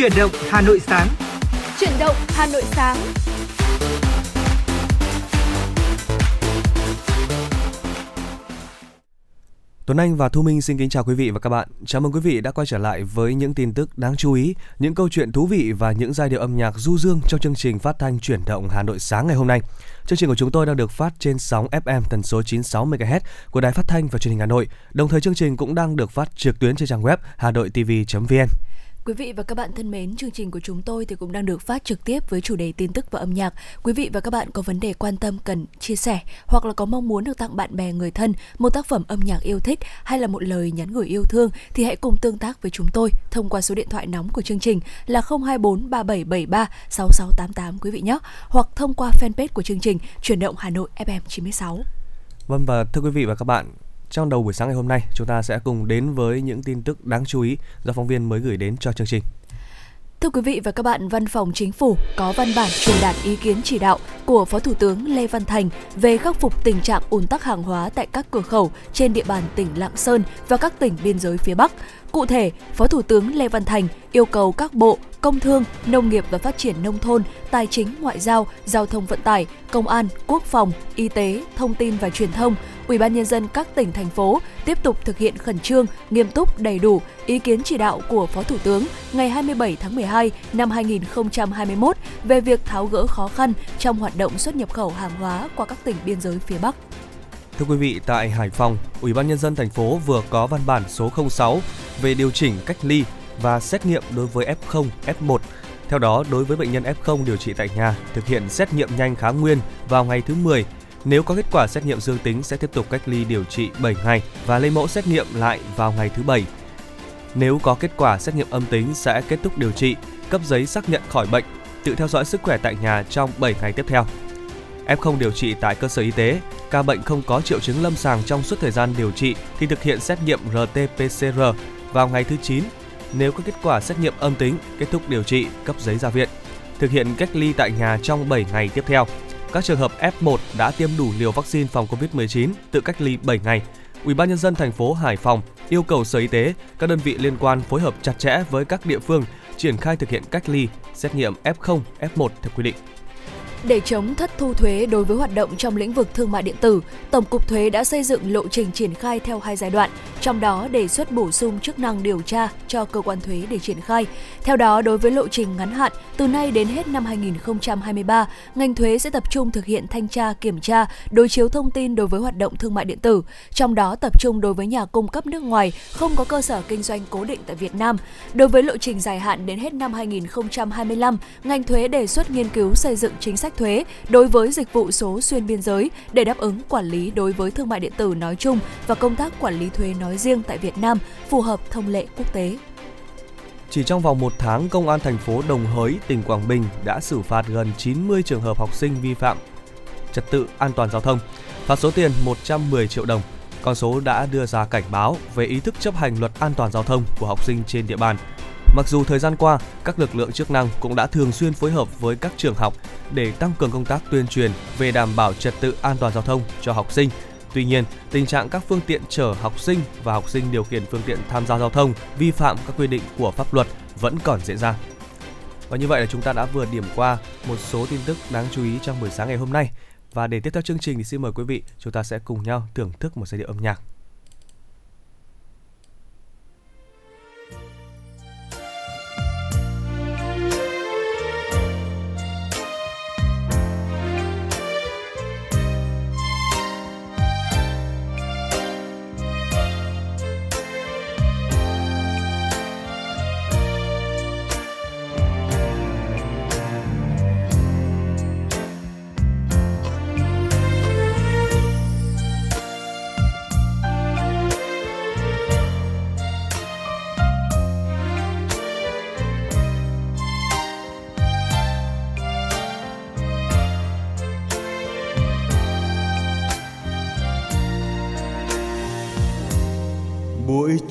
Chuyển động Hà Nội sáng. Chuyển động Hà Nội sáng. Tuấn Anh và Thu Minh xin kính chào quý vị và các bạn. Chào mừng quý vị đã quay trở lại với những tin tức đáng chú ý, những câu chuyện thú vị và những giai điệu âm nhạc du dương trong chương trình phát thanh chuyển động Hà Nội sáng ngày hôm nay. Chương trình của chúng tôi đang được phát trên sóng FM tần số 96 MHz của Đài Phát thanh và Truyền hình Hà Nội. Đồng thời chương trình cũng đang được phát trực tuyến trên trang web hanoitv.vn. Quý vị và các bạn thân mến, chương trình của chúng tôi thì cũng đang được phát trực tiếp với chủ đề tin tức và âm nhạc. Quý vị và các bạn có vấn đề quan tâm cần chia sẻ hoặc là có mong muốn được tặng bạn bè người thân một tác phẩm âm nhạc yêu thích hay là một lời nhắn gửi yêu thương thì hãy cùng tương tác với chúng tôi thông qua số điện thoại nóng của chương trình là 024 3773 6688 quý vị nhé, hoặc thông qua fanpage của chương trình Chuyển động Hà Nội FM 96. Vâng và thưa quý vị và các bạn, trong đầu buổi sáng ngày hôm nay, chúng ta sẽ cùng đến với những tin tức đáng chú ý do phóng viên mới gửi đến cho chương trình. Thưa quý vị và các bạn, Văn phòng Chính phủ có văn bản truyền đạt ý kiến chỉ đạo của Phó Thủ tướng Lê Văn Thành về khắc phục tình trạng ùn tắc hàng hóa tại các cửa khẩu trên địa bàn tỉnh Lạng Sơn và các tỉnh biên giới phía Bắc. Cụ thể, Phó Thủ tướng Lê Văn Thành yêu cầu các bộ, công thương, nông nghiệp và phát triển nông thôn, tài chính, ngoại giao, giao thông vận tải, công an, quốc phòng, y tế, thông tin và truyền thông, Ủy ban nhân dân các tỉnh thành phố tiếp tục thực hiện khẩn trương, nghiêm túc, đầy đủ ý kiến chỉ đạo của Phó Thủ tướng ngày 27 tháng 12 năm 2021 về việc tháo gỡ khó khăn trong hoạt động xuất nhập khẩu hàng hóa qua các tỉnh biên giới phía Bắc. Thưa quý vị, tại Hải Phòng, Ủy ban nhân dân thành phố vừa có văn bản số 06 về điều chỉnh cách ly và xét nghiệm đối với F0, F1. Theo đó, đối với bệnh nhân F0 điều trị tại nhà, thực hiện xét nghiệm nhanh kháng nguyên vào ngày thứ 10. Nếu có kết quả xét nghiệm dương tính sẽ tiếp tục cách ly điều trị 7 ngày và lấy mẫu xét nghiệm lại vào ngày thứ 7. Nếu có kết quả xét nghiệm âm tính sẽ kết thúc điều trị, cấp giấy xác nhận khỏi bệnh, tự theo dõi sức khỏe tại nhà trong 7 ngày tiếp theo. F0 điều trị tại cơ sở y tế, ca bệnh không có triệu chứng lâm sàng trong suốt thời gian điều trị thì thực hiện xét nghiệm RT-PCR vào ngày thứ 9. Nếu có kết quả xét nghiệm âm tính, kết thúc điều trị, cấp giấy ra viện. Thực hiện cách ly tại nhà trong 7 ngày tiếp theo. Các trường hợp F1 đã tiêm đủ liều vaccine phòng COVID-19 tự cách ly 7 ngày. Ủy ban nhân dân thành phố Hải Phòng yêu cầu Sở Y tế, các đơn vị liên quan phối hợp chặt chẽ với các địa phương triển khai thực hiện cách ly, xét nghiệm F0, F1 theo quy định. Để chống thất thu thuế đối với hoạt động trong lĩnh vực thương mại điện tử, Tổng cục Thuế đã xây dựng lộ trình triển khai theo hai giai đoạn, trong đó đề xuất bổ sung chức năng điều tra cho cơ quan thuế để triển khai. Theo đó, đối với lộ trình ngắn hạn, từ nay đến hết năm 2023, ngành thuế sẽ tập trung thực hiện thanh tra, kiểm tra, đối chiếu thông tin đối với hoạt động thương mại điện tử, trong đó tập trung đối với nhà cung cấp nước ngoài không có cơ sở kinh doanh cố định tại Việt Nam. Đối với lộ trình dài hạn đến hết năm 2025, ngành thuế đề xuất nghiên cứu xây dựng chính sách thuế đối với dịch vụ số xuyên biên giới để đáp ứng quản lý đối với thương mại điện tử nói chung và công tác quản lý thuế nói riêng tại Việt Nam phù hợp thông lệ quốc tế. Chỉ trong vòng một tháng, Công an thành phố Đồng Hới, tỉnh Quảng Bình đã xử phạt gần 90 trường hợp học sinh vi phạm trật tự an toàn giao thông, phạt số tiền 110 triệu đồng. Con số đã đưa ra cảnh báo về ý thức chấp hành luật an toàn giao thông của học sinh trên địa bàn. Mặc dù thời gian qua, các lực lượng chức năng cũng đã thường xuyên phối hợp với các trường học để tăng cường công tác tuyên truyền về đảm bảo trật tự an toàn giao thông cho học sinh. Tuy nhiên, tình trạng các phương tiện chở học sinh và học sinh điều khiển phương tiện tham gia giao thông vi phạm các quy định của pháp luật vẫn còn diễn ra. Và như vậy là chúng ta đã vừa điểm qua một số tin tức đáng chú ý trong buổi sáng ngày hôm nay. Và để tiếp theo chương trình thì xin mời quý vị chúng ta sẽ cùng nhau thưởng thức một giai điệu âm nhạc.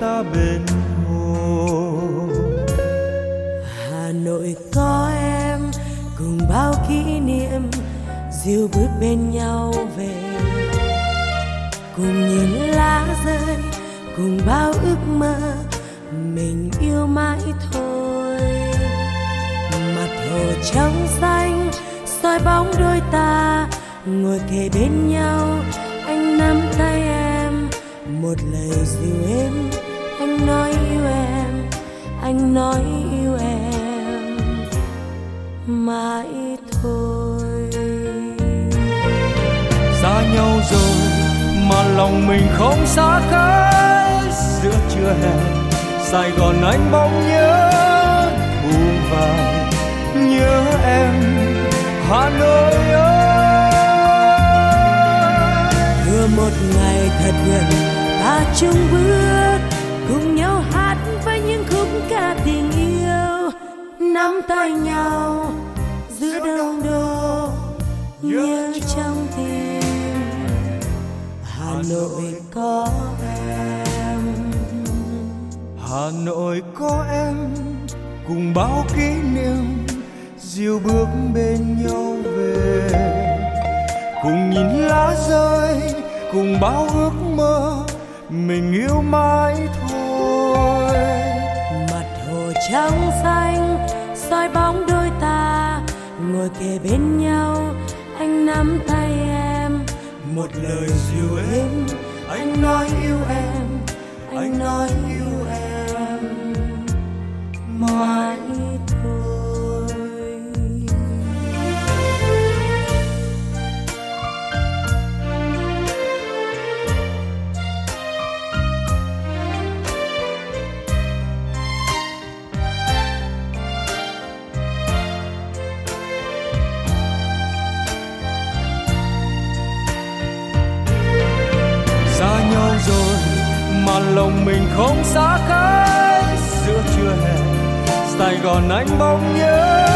ta bên hồ. Hà Nội có em, cùng bao kỷ niệm, dìu bước bên nhau về. Cùng nhìn lá rơi, cùng bao ước mơ, mình yêu mãi thôi. Mặt hồ trong xanh, soi bóng đôi ta, ngồi kề bên nhau, anh nắm tay em, một lời dịu êm anh nói yêu em anh nói yêu em mãi thôi. Xa nhau rồi mà lòng mình không xa cách giữa trưa hè sài gòn anh bỗng nhớ buông vào nhớ em hà nội ơi. Vừa một ngày thật gần ta chung bước cùng nhau hát với những khúc ca tình yêu nắm tay nhau giữa đông đô nhớ trong tim. Hà nội có em. Hà nội có em cùng bao kỷ niệm diêu bước bên nhau về. Cùng nhìn lá rơi cùng bao ước mơ mình yêu mãi thôi trắng xanh, soi bóng đôi ta, ngồi kề bên nhau. Anh nắm tay em, một lời dịu êm. Anh nói yêu em, anh nói yêu em. Mãi mà lòng mình không xa cách. Giữa trưa hè, sài gòn anh bỗng nhớ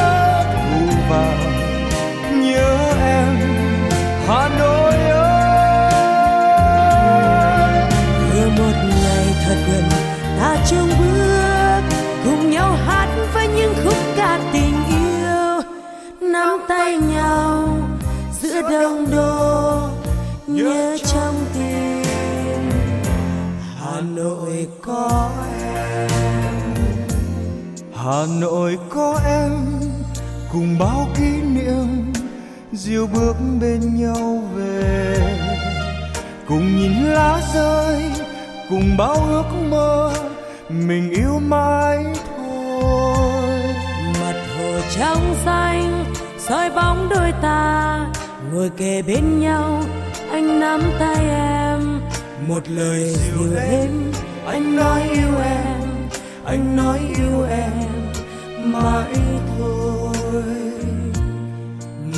thu vào. Nhớ em, hà nội ơi. Vừa một ngày thật gần, ta chung bước cùng nhau hát với những khúc ca tình yêu. Nắm tay nhau giữa đông đô Hà Nội có em cùng bao kỷ niệm diêu bước bên nhau về. Cùng nhìn lá rơi cùng bao ước mơ mình yêu mãi thôi. Mặt hồ trong xanh soi bóng đôi ta ngồi kề bên nhau anh nắm tay em. Một lời dịu êm anh nói yêu em anh nói yêu em mãi thôi.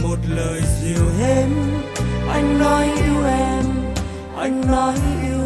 Một lời dịu êm anh nói yêu em anh nói yêu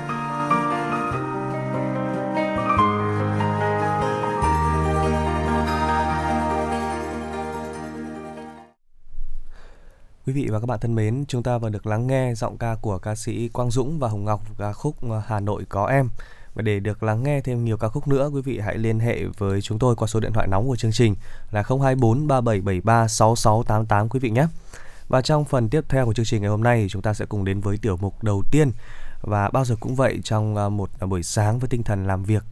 Quý vị và các bạn thân mến, chúng ta vừa được lắng nghe giọng ca của ca sĩ Quang Dũng và Hồng Ngọc ca khúc Hà Nội có em. Và để được lắng nghe thêm nhiều ca khúc nữa, quý vị hãy liên hệ với chúng tôi qua số điện thoại nóng của chương trình là 024 3773 6688 quý vị nhé. Và trong phần tiếp theo của chương trình ngày hôm nay, chúng ta sẽ cùng đến với tiểu mục đầu tiên và bao giờ cũng vậy trong à, một à, buổi sáng với tinh thần làm việc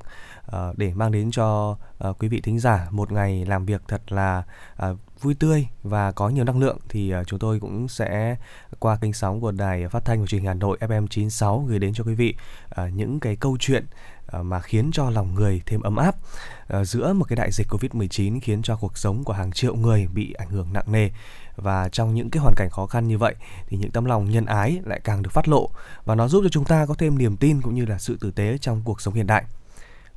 à, để mang đến cho quý vị thính giả một ngày làm việc thật là vui tươi và có nhiều năng lượng thì à, chúng tôi cũng sẽ qua kênh sóng của đài phát thanh và truyền hình Hà Nội FM 96 gửi đến cho quý vị à, những cái câu chuyện à, mà khiến cho lòng người thêm ấm áp giữa một cái đại dịch Covid-19 khiến cho cuộc sống của hàng triệu người bị ảnh hưởng nặng nề. Và trong những cái hoàn cảnh khó khăn như vậy thì những tấm lòng nhân ái lại càng được phát lộ và nó giúp cho chúng ta có thêm niềm tin cũng như là sự tử tế trong cuộc sống hiện đại.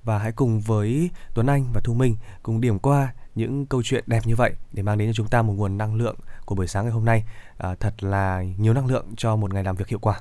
Và hãy cùng với Tuấn Anh và Thu Minh cùng điểm qua những câu chuyện đẹp như vậy để mang đến cho chúng ta một nguồn năng lượng của buổi sáng ngày hôm nay à, thật là nhiều năng lượng cho một ngày làm việc hiệu quả.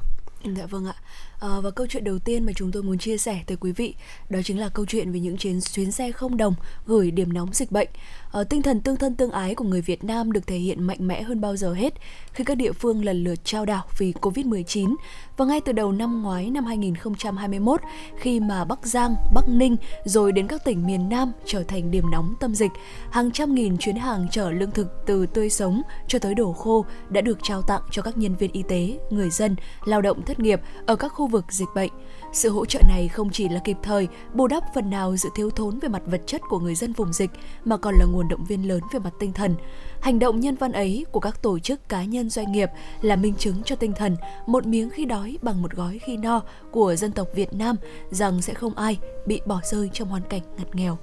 Dạ vâng ạ. À, và câu chuyện đầu tiên mà chúng tôi muốn chia sẻ tới quý vị đó chính là câu chuyện về những chuyến chuyến xe không đồng gửi điểm nóng dịch bệnh. À, tinh thần tương thân tương ái của người Việt Nam được thể hiện mạnh mẽ hơn bao giờ hết khi các địa phương lần lượt trao đảo vì Covid-19 và ngay từ đầu năm ngoái năm 2021 khi mà Bắc Giang, Bắc Ninh rồi đến các tỉnh miền Nam trở thành điểm nóng tâm dịch, hàng trăm nghìn chuyến hàng chở lương thực từ tươi sống cho tới đồ khô đã được trao tặng cho các nhân viên y tế, người dân, lao động thất nghiệp ở các khu vực dịch bệnh. Sự hỗ trợ này không chỉ là kịp thời, bù đắp phần nào sự thiếu thốn về mặt vật chất của người dân vùng dịch mà còn là nguồn động viên lớn về mặt tinh thần. Hành động nhân văn ấy của các tổ chức cá nhân doanh nghiệp là minh chứng cho tinh thần một miếng khi đói bằng một gói khi no của dân tộc Việt Nam rằng sẽ không ai bị bỏ rơi trong hoàn cảnh ngặt nghèo.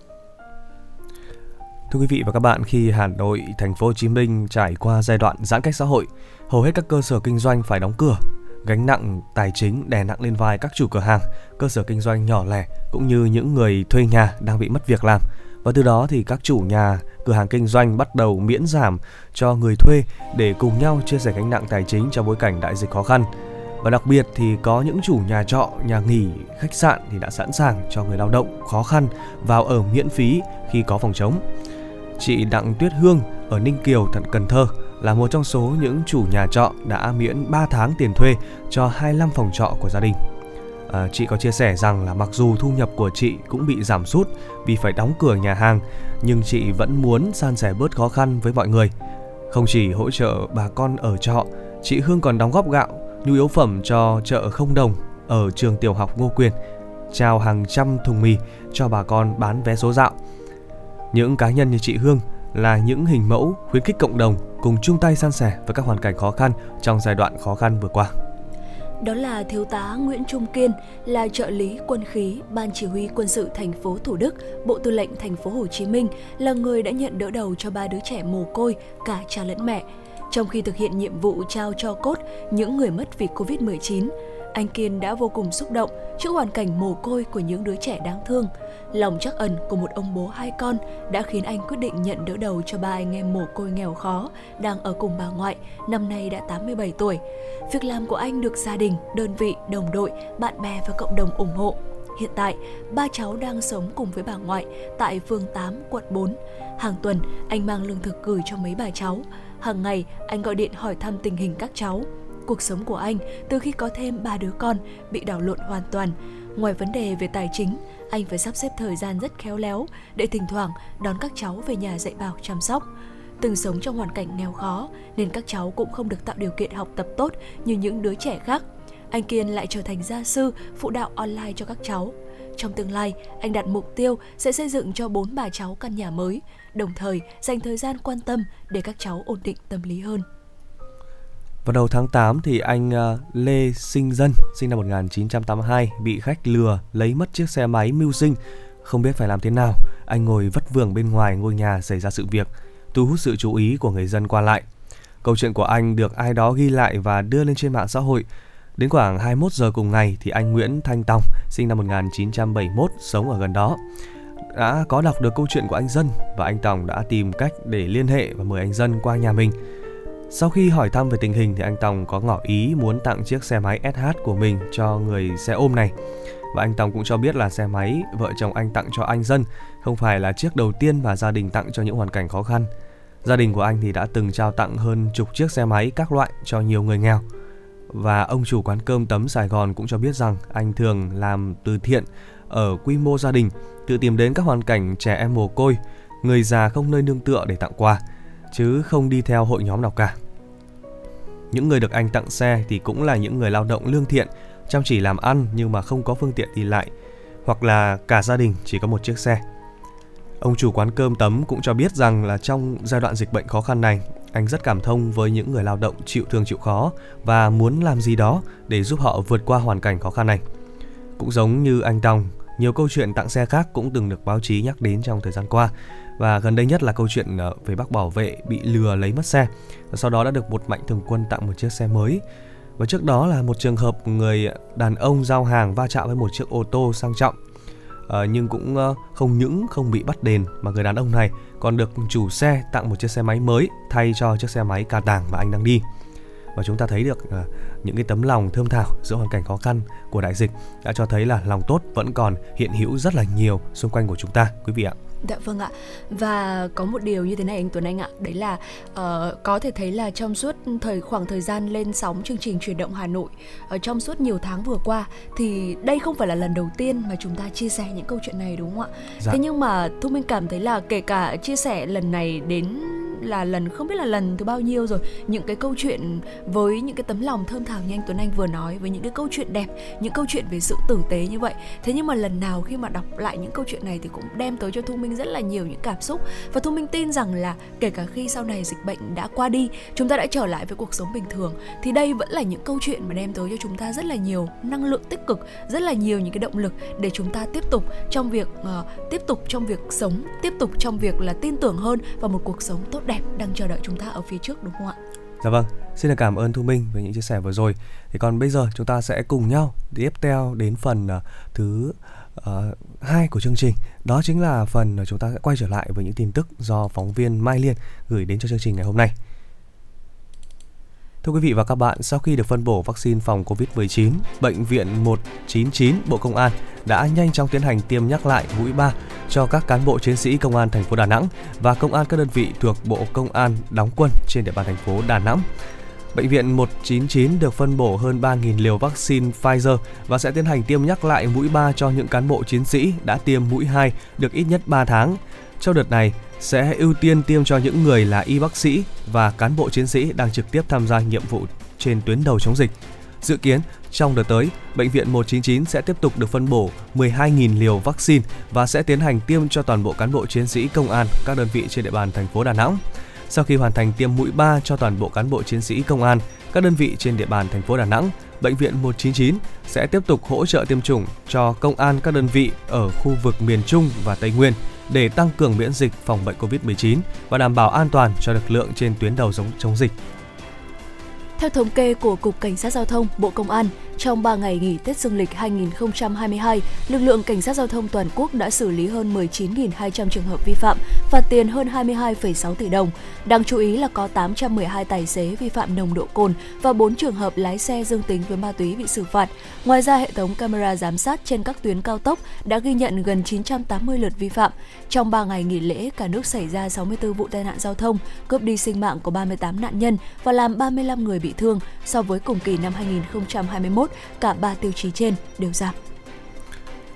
Thưa quý vị và các bạn, khi Hà Nội, thành phố Hồ Chí Minh trải qua giai đoạn giãn cách xã hội, hầu hết các cơ sở kinh doanh phải đóng cửa gánh nặng tài chính đè nặng lên vai các chủ cửa hàng, cơ sở kinh doanh nhỏ lẻ cũng như những người thuê nhà đang bị mất việc làm. Và từ đó thì các chủ nhà, cửa hàng kinh doanh bắt đầu miễn giảm cho người thuê để cùng nhau chia sẻ gánh nặng tài chính trong bối cảnh đại dịch khó khăn. Và đặc biệt thì có những chủ nhà trọ, nhà nghỉ, khách sạn thì đã sẵn sàng cho người lao động khó khăn vào ở miễn phí khi có phòng chống. Chị Đặng Tuyết Hương ở Ninh Kiều, Thận Cần Thơ là một trong số những chủ nhà trọ đã miễn 3 tháng tiền thuê cho 25 phòng trọ của gia đình. À, chị có chia sẻ rằng là mặc dù thu nhập của chị cũng bị giảm sút vì phải đóng cửa nhà hàng, nhưng chị vẫn muốn san sẻ bớt khó khăn với mọi người. Không chỉ hỗ trợ bà con ở trọ, chị Hương còn đóng góp gạo, nhu yếu phẩm cho chợ không đồng ở trường tiểu học Ngô Quyền, trao hàng trăm thùng mì cho bà con bán vé số dạo. Những cá nhân như chị Hương là những hình mẫu khuyến khích cộng đồng cùng chung tay san sẻ với các hoàn cảnh khó khăn trong giai đoạn khó khăn vừa qua. Đó là thiếu tá Nguyễn Trung Kiên, là trợ lý quân khí Ban chỉ huy quân sự thành phố Thủ Đức, Bộ Tư lệnh thành phố Hồ Chí Minh, là người đã nhận đỡ đầu cho ba đứa trẻ mồ côi, cả cha lẫn mẹ. Trong khi thực hiện nhiệm vụ trao cho cốt những người mất vì Covid-19, anh Kiên đã vô cùng xúc động trước hoàn cảnh mồ côi của những đứa trẻ đáng thương. Lòng trắc ẩn của một ông bố hai con đã khiến anh quyết định nhận đỡ đầu cho ba anh em mồ côi nghèo khó đang ở cùng bà ngoại, năm nay đã 87 tuổi. Việc làm của anh được gia đình, đơn vị, đồng đội, bạn bè và cộng đồng ủng hộ. Hiện tại, ba cháu đang sống cùng với bà ngoại tại phường 8, quận 4. Hàng tuần, anh mang lương thực gửi cho mấy bà cháu. Hàng ngày, anh gọi điện hỏi thăm tình hình các cháu cuộc sống của anh từ khi có thêm ba đứa con bị đảo lộn hoàn toàn. Ngoài vấn đề về tài chính, anh phải sắp xếp thời gian rất khéo léo để thỉnh thoảng đón các cháu về nhà dạy bảo chăm sóc. Từng sống trong hoàn cảnh nghèo khó nên các cháu cũng không được tạo điều kiện học tập tốt như những đứa trẻ khác. Anh Kiên lại trở thành gia sư phụ đạo online cho các cháu. Trong tương lai, anh đặt mục tiêu sẽ xây dựng cho bốn bà cháu căn nhà mới, đồng thời dành thời gian quan tâm để các cháu ổn định tâm lý hơn. Vào đầu tháng 8 thì anh ờ, Lê Sinh Dân, sinh năm 1982, bị khách lừa lấy mất chiếc xe máy mưu sinh. Không biết phải làm thế nào, anh ngồi vất vưởng bên ngoài ngôi nhà xảy ra sự việc, thu hút sự chú ý của người dân qua lại. Câu chuyện của anh được ai đó ghi lại và đưa lên trên mạng xã hội. Đến khoảng 21 giờ cùng ngày thì anh Nguyễn Thanh Tòng, sinh năm 1971, sống ở gần đó, đã có đọc được câu chuyện của anh Dân và anh Tòng đã tìm cách để liên hệ và mời anh Dân qua nhà mình. Sau khi hỏi thăm về tình hình thì anh Tòng có ngỏ ý muốn tặng chiếc xe máy SH của mình cho người xe ôm này. Và anh Tòng cũng cho biết là xe máy vợ chồng anh tặng cho anh Dân không phải là chiếc đầu tiên mà gia đình tặng cho những hoàn cảnh khó khăn. Gia đình của anh thì đã từng trao tặng hơn chục chiếc xe máy các loại cho nhiều người nghèo. Và ông chủ quán cơm tấm Sài Gòn cũng cho biết rằng anh thường làm từ thiện ở quy mô gia đình, tự tìm đến các hoàn cảnh trẻ em mồ côi, người già không nơi nương tựa để tặng quà chứ không đi theo hội nhóm nào cả. Những người được anh tặng xe thì cũng là những người lao động lương thiện, chăm chỉ làm ăn nhưng mà không có phương tiện đi lại, hoặc là cả gia đình chỉ có một chiếc xe. Ông chủ quán cơm tấm cũng cho biết rằng là trong giai đoạn dịch bệnh khó khăn này, anh rất cảm thông với những người lao động chịu thương chịu khó và muốn làm gì đó để giúp họ vượt qua hoàn cảnh khó khăn này. Cũng giống như anh Tòng, nhiều câu chuyện tặng xe khác cũng từng được báo chí nhắc đến trong thời gian qua và gần đây nhất là câu chuyện ờ, về bác bảo vệ bị lừa lấy mất xe. Sau đó đã được một mạnh thường quân tặng một chiếc xe mới. Và trước đó là một trường hợp người đàn ông giao hàng va chạm với một chiếc ô tô sang trọng. À, nhưng cũng ờ, không những không bị bắt đền mà người đàn ông này còn được chủ xe tặng một chiếc xe máy mới thay cho chiếc xe máy cà tàng mà anh đang đi. Và chúng ta thấy được à, những cái tấm lòng thơm thảo giữa hoàn cảnh khó khăn của đại dịch đã cho thấy là lòng tốt vẫn còn hiện hữu rất là nhiều xung quanh của chúng ta quý vị ạ. Dạ vâng ạ. Và có một điều như thế này anh Tuấn Anh ạ, đấy là uh, có thể thấy là trong suốt thời khoảng thời gian lên sóng chương trình truyền động Hà Nội ở trong suốt nhiều tháng vừa qua thì đây không phải là lần đầu tiên mà chúng ta chia sẻ những câu chuyện này đúng không ạ? Dạ. Thế nhưng mà Thu Minh cảm thấy là kể cả chia sẻ lần này đến là lần không biết là lần thứ bao nhiêu rồi những cái câu chuyện với những cái tấm lòng thơm thảo như anh Tuấn Anh vừa nói với những cái câu chuyện đẹp những câu chuyện về sự tử tế như vậy thế nhưng mà lần nào khi mà đọc lại những câu chuyện này thì cũng đem tới cho Thu Minh rất là nhiều những cảm xúc và Thu Minh tin rằng là kể cả khi sau này dịch bệnh đã qua đi chúng ta đã trở lại với cuộc sống bình thường thì đây vẫn là những câu chuyện mà đem tới cho chúng ta rất là nhiều năng lượng tích cực rất là nhiều những cái động lực để chúng ta tiếp tục trong việc uh, tiếp tục trong việc sống tiếp tục trong việc là tin tưởng hơn vào một cuộc sống tốt đẹp đang chờ đợi chúng ta ở phía trước đúng không ạ? Dạ vâng, xin cảm ơn Thu Minh về những chia sẻ vừa rồi. Thì còn bây giờ chúng ta sẽ cùng nhau tiếp theo đến phần uh, thứ uh, hai của chương trình. Đó chính là phần chúng ta sẽ quay trở lại với những tin tức do phóng viên Mai Liên gửi đến cho chương trình ngày hôm nay. Thưa quý vị và các bạn, sau khi được phân bổ vaccine phòng COVID-19, Bệnh viện 199 Bộ Công an đã nhanh chóng tiến hành tiêm nhắc lại mũi 3 cho các cán bộ chiến sĩ công an thành phố Đà Nẵng và công an các đơn vị thuộc Bộ Công an đóng quân trên địa bàn thành phố Đà Nẵng. Bệnh viện 199 được phân bổ hơn 3.000 liều vaccine Pfizer và sẽ tiến hành tiêm nhắc lại mũi 3 cho những cán bộ chiến sĩ đã tiêm mũi 2 được ít nhất 3 tháng. Trong đợt này, sẽ ưu tiên tiêm cho những người là y bác sĩ và cán bộ chiến sĩ đang trực tiếp tham gia nhiệm vụ trên tuyến đầu chống dịch. Dự kiến, trong đợt tới, Bệnh viện 199 sẽ tiếp tục được phân bổ 12.000 liều vaccine và sẽ tiến hành tiêm cho toàn bộ cán bộ chiến sĩ công an các đơn vị trên địa bàn thành phố Đà Nẵng. Sau khi hoàn thành tiêm mũi 3 cho toàn bộ cán bộ chiến sĩ công an các đơn vị trên địa bàn thành phố Đà Nẵng, Bệnh viện 199 sẽ tiếp tục hỗ trợ tiêm chủng cho công an các đơn vị ở khu vực miền Trung và Tây Nguyên để tăng cường miễn dịch phòng bệnh COVID-19 và đảm bảo an toàn cho lực lượng trên tuyến đầu chống dịch. Theo thống kê của Cục Cảnh sát Giao thông, Bộ Công an, trong 3 ngày nghỉ Tết Dương lịch 2022, lực lượng cảnh sát giao thông toàn quốc đã xử lý hơn 19.200 trường hợp vi phạm, phạt tiền hơn 22,6 tỷ đồng. Đáng chú ý là có 812 tài xế vi phạm nồng độ cồn và 4 trường hợp lái xe dương tính với ma túy bị xử phạt. Ngoài ra, hệ thống camera giám sát trên các tuyến cao tốc đã ghi nhận gần 980 lượt vi phạm. Trong 3 ngày nghỉ lễ, cả nước xảy ra 64 vụ tai nạn giao thông, cướp đi sinh mạng của 38 nạn nhân và làm 35 người bị thương so với cùng kỳ năm 2021 cả ba tiêu chí trên đều giảm.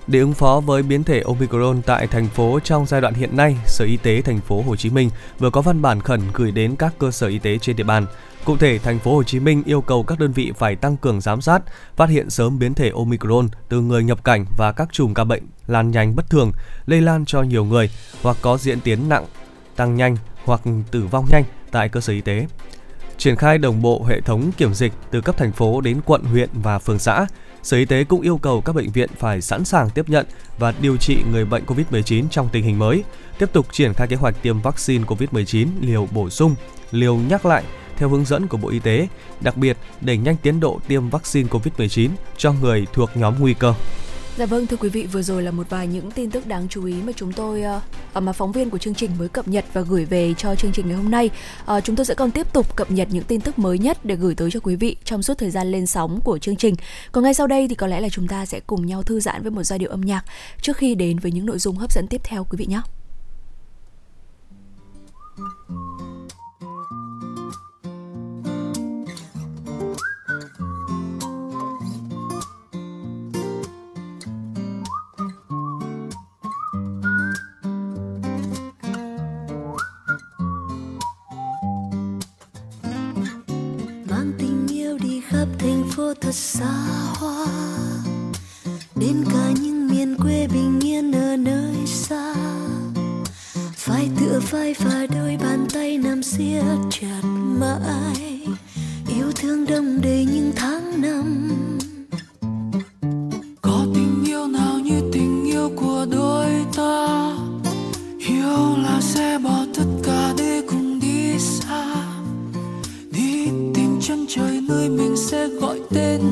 Để ứng phó với biến thể Omicron tại thành phố trong giai đoạn hiện nay, Sở Y tế thành phố Hồ Chí Minh vừa có văn bản khẩn gửi đến các cơ sở y tế trên địa bàn. Cụ thể, thành phố Hồ Chí Minh yêu cầu các đơn vị phải tăng cường giám sát, phát hiện sớm biến thể Omicron từ người nhập cảnh và các chùm ca bệnh lan nhanh bất thường, lây lan cho nhiều người hoặc có diễn tiến nặng, tăng nhanh hoặc tử vong nhanh tại cơ sở y tế triển khai đồng bộ hệ thống kiểm dịch từ cấp thành phố đến quận, huyện và phường xã. Sở Y tế cũng yêu cầu các bệnh viện phải sẵn sàng tiếp nhận và điều trị người bệnh COVID-19 trong tình hình mới, tiếp tục triển khai kế hoạch tiêm vaccine COVID-19 liều bổ sung, liều nhắc lại theo hướng dẫn của Bộ Y tế, đặc biệt đẩy nhanh tiến độ tiêm vaccine COVID-19 cho người thuộc nhóm nguy cơ. Dạ vâng thưa quý vị vừa rồi là một vài những tin tức đáng chú ý mà chúng tôi uh, mà phóng viên của chương trình mới cập nhật và gửi về cho chương trình ngày hôm nay. Uh, chúng tôi sẽ còn tiếp tục cập nhật những tin tức mới nhất để gửi tới cho quý vị trong suốt thời gian lên sóng của chương trình. Còn ngay sau đây thì có lẽ là chúng ta sẽ cùng nhau thư giãn với một giai điệu âm nhạc trước khi đến với những nội dung hấp dẫn tiếp theo quý vị nhé. thật xa hoa. Đến cả những miền quê bình yên ở nơi xa vai tựa vai và đôi bàn tay nằm siết chặt mãi. Yêu thương đông đầy những tháng năm. didn't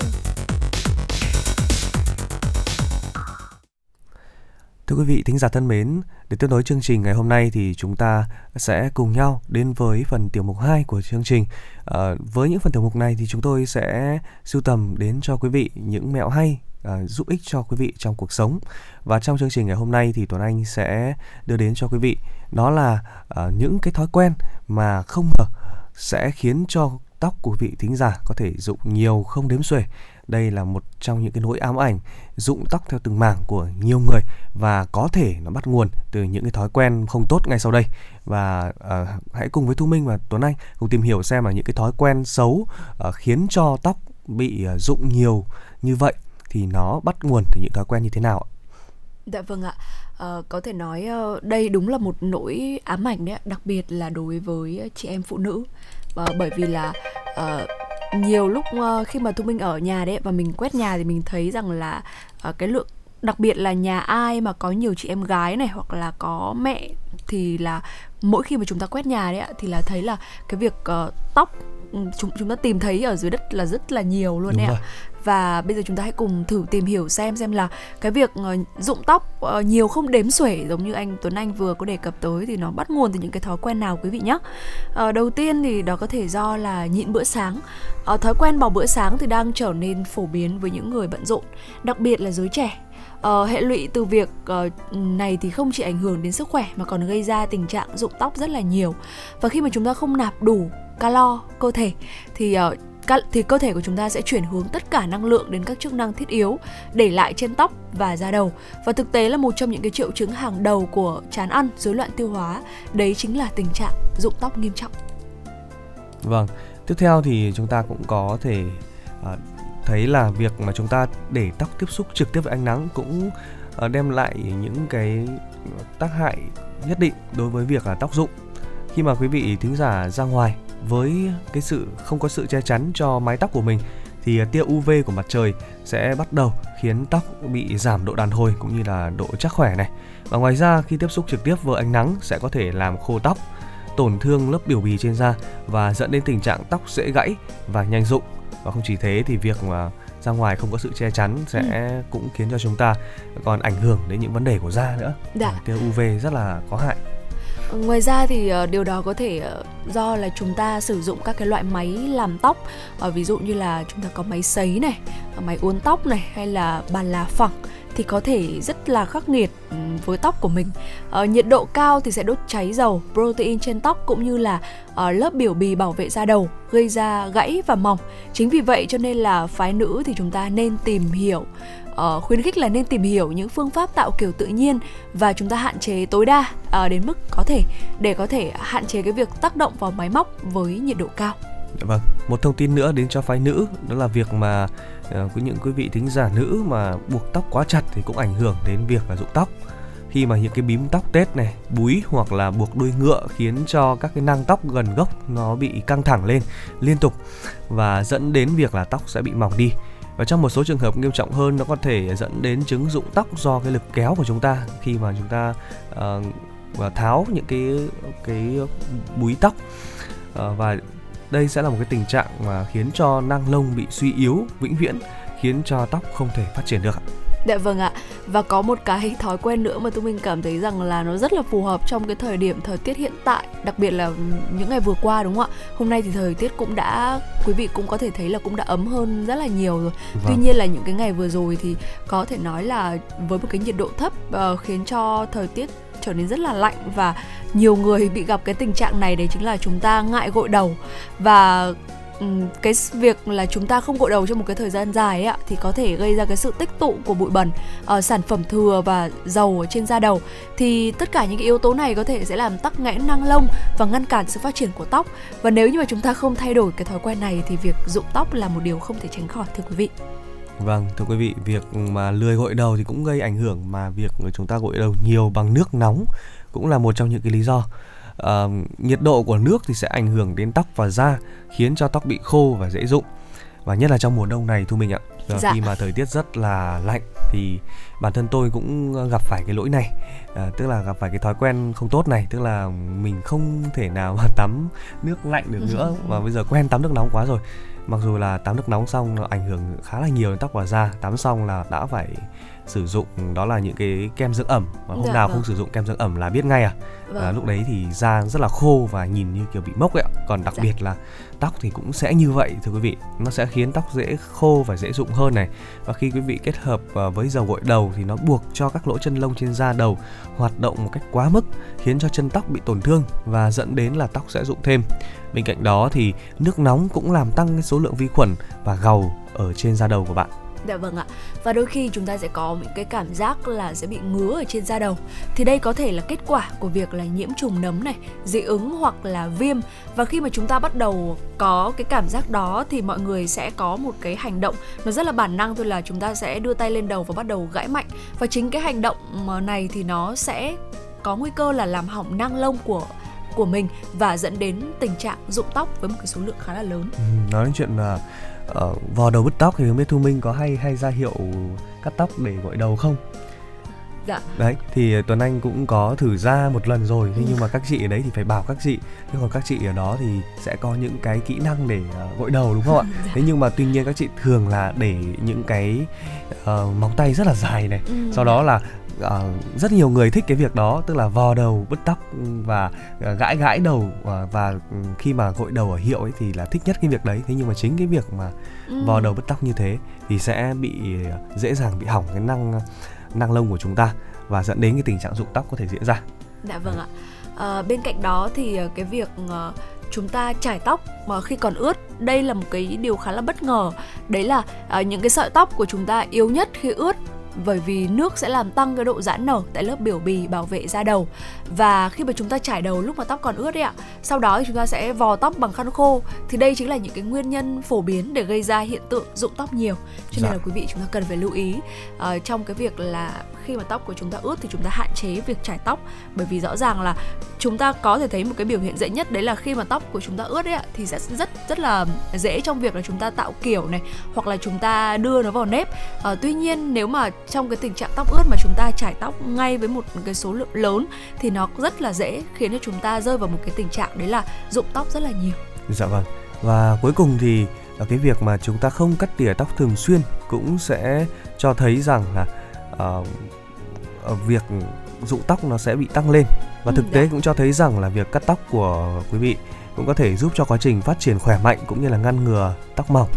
Thưa quý vị thính giả thân mến, để tiếp nối chương trình ngày hôm nay thì chúng ta sẽ cùng nhau đến với phần tiểu mục 2 của chương trình. À, với những phần tiểu mục này thì chúng tôi sẽ sưu tầm đến cho quý vị những mẹo hay à, giúp ích cho quý vị trong cuộc sống. Và trong chương trình ngày hôm nay thì Tuấn Anh sẽ đưa đến cho quý vị đó là à, những cái thói quen mà không ngờ sẽ khiến cho tóc của vị thính giả có thể dụng nhiều không đếm xuể. Đây là một trong những cái nỗi ám ảnh rụng tóc theo từng mảng của nhiều người và có thể nó bắt nguồn từ những cái thói quen không tốt ngay sau đây. Và à, hãy cùng với Thu Minh và Tuấn Anh cùng tìm hiểu xem là những cái thói quen xấu à, khiến cho tóc bị à, rụng nhiều như vậy thì nó bắt nguồn từ những thói quen như thế nào ạ? Dạ vâng ạ. À, có thể nói đây đúng là một nỗi ám ảnh đấy, đặc biệt là đối với chị em phụ nữ. À, bởi vì là à, nhiều lúc uh, khi mà thu minh ở nhà đấy và mình quét nhà thì mình thấy rằng là uh, cái lượng đặc biệt là nhà ai mà có nhiều chị em gái này hoặc là có mẹ thì là mỗi khi mà chúng ta quét nhà đấy ạ thì là thấy là cái việc uh, tóc ừ, chúng chúng ta tìm thấy ở dưới đất là rất là nhiều luôn đấy ạ và bây giờ chúng ta hãy cùng thử tìm hiểu xem xem là cái việc ờ, rụng tóc ờ, nhiều không đếm xuể giống như anh Tuấn Anh vừa có đề cập tới thì nó bắt nguồn từ những cái thói quen nào quý vị nhé. Ờ, đầu tiên thì đó có thể do là nhịn bữa sáng. Thói quen bỏ bữa sáng thì đang trở nên phổ biến với những người bận rộn, đặc biệt là giới trẻ uh, hệ lụy từ việc uh, này thì không chỉ ảnh hưởng đến sức khỏe mà còn gây ra tình trạng rụng tóc rất là nhiều và khi mà chúng ta không nạp đủ calo cơ thể thì uh, thì cơ thể của chúng ta sẽ chuyển hướng tất cả năng lượng đến các chức năng thiết yếu để lại trên tóc và da đầu. Và thực tế là một trong những cái triệu chứng hàng đầu của chán ăn rối loạn tiêu hóa đấy chính là tình trạng rụng tóc nghiêm trọng. Vâng tiếp theo thì chúng ta cũng có thể uh, thấy là việc mà chúng ta để tóc tiếp xúc trực tiếp với ánh nắng cũng ờ, đem lại những cái tác hại nhất định đối với việc là tóc rụng. Khi mà quý vị thính giả ra ngoài với cái sự không có sự che chắn cho mái tóc của mình thì tia UV của mặt trời sẽ bắt đầu khiến tóc bị giảm độ đàn hồi cũng như là độ chắc khỏe này. Và ngoài ra khi tiếp xúc trực tiếp với ánh nắng sẽ có thể làm khô tóc, tổn thương lớp biểu bì trên da và dẫn đến tình trạng tóc dễ gãy và nhanh rụng và không chỉ thế thì việc mà ra ngoài không có sự che chắn sẽ ừ. cũng khiến cho chúng ta còn ảnh hưởng đến những vấn đề của da nữa dạ. tia UV rất là có hại ngoài ra thì ờ, điều đó có thể ờ, do là chúng ta sử dụng các cái loại máy làm tóc ờ, ví dụ như là chúng ta có máy sấy này máy uốn tóc này hay là bàn là phẳng thì có thể rất là khắc nghiệt ừ, với tóc của mình. Nhiệt độ cao thì sẽ đốt cháy dầu, protein trên tóc cũng như là lớp biểu bì bảo vệ da đầu, gây ra gãy và mỏng. Chính vì vậy cho nên là phái nữ thì chúng ta nên tìm hiểu uh, khuyến khích là nên tìm hiểu những phương pháp tạo kiểu tự nhiên và chúng ta hạn chế tối đa uh, đến mức có thể để có thể hạn chế cái việc tác động vào máy móc với nhiệt độ cao. Dạ vâng, một thông tin nữa đến cho phái nữ đó là việc mà ờ, uh, có những quý vị thính giả nữ mà buộc tóc quá chặt thì cũng ảnh hưởng đến việc là rụng tóc khi mà những cái bím tóc tết này búi hoặc là buộc đuôi ngựa khiến cho các cái nang tóc gần gốc nó bị căng thẳng lên liên tục và dẫn đến việc là tóc sẽ bị mỏng đi và trong một số trường hợp nghiêm trọng hơn nó có thể dẫn đến chứng rụng tóc do cái lực kéo của chúng ta. Khi mà chúng ta uh, tháo những cái cái búi tóc. Uh, và đây sẽ là một cái tình trạng mà khiến cho nang lông bị suy yếu vĩnh viễn khiến cho tóc không thể phát triển được Dạ vâng ạ. Và có một cái thói quen nữa mà tôi mình cảm thấy rằng là nó rất là phù hợp trong cái thời điểm thời tiết hiện tại, đặc biệt là những ngày vừa qua đúng không ạ? Hôm nay thì thời tiết cũng đã quý vị cũng có thể thấy là cũng đã ấm hơn rất là nhiều rồi. Vâng. Tuy nhiên là những cái ngày vừa rồi thì có thể nói là với một cái nhiệt độ thấp uh, khiến cho thời tiết trở nên rất là lạnh và nhiều người bị gặp cái tình trạng này đấy chính là chúng ta ngại gội đầu và Ừ, cái việc là chúng ta không gội đầu trong một cái thời gian dài ấy ạ thì có thể gây ra cái sự tích tụ của bụi bẩn uh, sản phẩm thừa và dầu ở trên da đầu. Thì tất cả những cái yếu tố này có thể sẽ làm tắc nghẽn năng lông và ngăn cản sự phát triển của tóc. Và nếu như mà chúng ta không thay đổi cái thói quen này thì việc rụng tóc là một điều không thể tránh khỏi thưa quý vị. Vâng, thưa quý vị, việc mà lười gội đầu thì cũng gây ảnh hưởng mà việc chúng ta gội đầu nhiều bằng nước nóng cũng là một trong những cái lý do uh, nhiệt độ của nước thì sẽ ảnh hưởng đến tóc và da khiến cho tóc bị khô và dễ rụng. Và nhất là trong mùa đông này thu mình ạ. Dạ. khi mà thời tiết rất là lạnh thì bản thân tôi cũng gặp phải cái lỗi này. À, tức là gặp phải cái thói quen không tốt này tức là mình không thể nào mà tắm nước lạnh được nữa. Và bây giờ quen tắm nước nóng quá rồi. Mặc dù là tắm nước nóng xong nó ảnh hưởng khá là nhiều đến tóc và da tắm xong là đã phải sử dụng đó là những cái kem dưỡng ẩm. Và hôm dạ, nào vâng. không sử dụng kem dưỡng ẩm là biết ngay à. Vâng. à, lúc đấy thì da rất là khô và nhìn như kiểu bị mốc ấy ạ. Còn đặc dạ. biệt là tóc thì cũng sẽ như vậy thưa quý vị. Nó sẽ khiến tóc dễ khô và dễ rụng hơn này. Và khi quý vị kết hợp à, với dầu gội đầu thì nó buộc cho các lỗ chân lông trên da đầu hoạt động một cách quá mức khiến cho chân tóc bị tổn thương và dẫn đến là tóc sẽ rụng thêm. Bên cạnh đó thì nước nóng cũng làm tăng số lượng vi khuẩn và gầu ở trên da đầu của bạn Dạ vâng ạ. Và đôi khi chúng ta sẽ có những cái cảm giác là sẽ bị ngứa ở trên da đầu. Thì đây có thể là kết quả của việc là nhiễm trùng nấm này, dị ứng hoặc là viêm. Và khi mà chúng ta bắt đầu có cái cảm giác đó thì mọi người sẽ có một cái hành động nó rất là bản năng thôi là chúng ta sẽ đưa tay lên đầu và bắt đầu gãi mạnh. Và chính cái hành động ờ, này thì nó sẽ có nguy cơ là làm hỏng năng lông của của mình và dẫn đến tình trạng rụng tóc với một cái số lượng khá là lớn. Ừ, nói đến chuyện là uh, vò đầu bứt tóc thì không biết thu minh có hay hay ra hiệu cắt tóc để gội đầu không dạ đấy thì tuấn anh cũng có thử ra một lần rồi thế ừ. nhưng mà các chị ở đấy thì phải bảo các chị thế còn các chị ở đó thì sẽ có những cái kỹ năng để uh, gội đầu đúng không ạ dạ. thế nhưng mà tuy nhiên các chị thường là để những cái uh, móng tay rất là dài này ừ. sau đó là uh, rất nhiều người thích cái việc đó tức là vò đầu bứt tóc và uh, gãi gãi đầu uh, và khi mà gội đầu ở hiệu ấy thì là thích nhất cái việc đấy thế nhưng mà chính cái việc mà ừ. vò đầu bứt tóc như thế thì sẽ bị dễ dàng bị hỏng cái năng năng lông của chúng ta và dẫn đến cái tình trạng rụng tóc có thể diễn ra. Dạ vâng ạ. À, bên cạnh đó thì cái việc uh, chúng ta chải tóc mà khi còn ướt đây là một cái điều khá là bất ngờ đấy là uh, những cái sợi tóc của chúng ta yếu nhất khi ướt bởi vì nước sẽ làm tăng cái độ giãn nở tại lớp biểu bì bảo vệ da đầu và khi mà chúng ta trải đầu lúc mà tóc còn ướt đấy ạ sau đó thì chúng ta sẽ vò tóc bằng khăn khô thì đây chính là những cái nguyên nhân phổ biến để gây ra hiện tượng rụng tóc nhiều cho nên dạ. là quý vị chúng ta cần phải lưu ý uh, trong cái việc là khi mà tóc của chúng ta ướt thì chúng ta hạn chế việc chải tóc bởi vì rõ ràng là chúng ta có thể thấy một cái biểu hiện dễ nhất đấy là khi mà tóc của chúng ta ướt ấy ạ thì sẽ rất rất là dễ trong việc là chúng ta tạo kiểu này hoặc là chúng ta đưa nó vào nếp à, tuy nhiên nếu mà trong cái tình trạng tóc ướt mà chúng ta chải tóc ngay với một cái số lượng lớn thì nó rất là dễ khiến cho chúng ta rơi vào một cái tình trạng đấy là rụng tóc rất là nhiều. Dạ vâng. Và cuối cùng thì là cái việc mà chúng ta không cắt tỉa tóc thường xuyên cũng sẽ cho thấy rằng là uh, việc rụng tóc nó sẽ bị tăng lên. Và ừ, thực tế dạ. cũng cho thấy rằng là việc cắt tóc của quý vị cũng có thể giúp cho quá trình phát triển khỏe mạnh cũng như là ngăn ngừa tóc mỏng.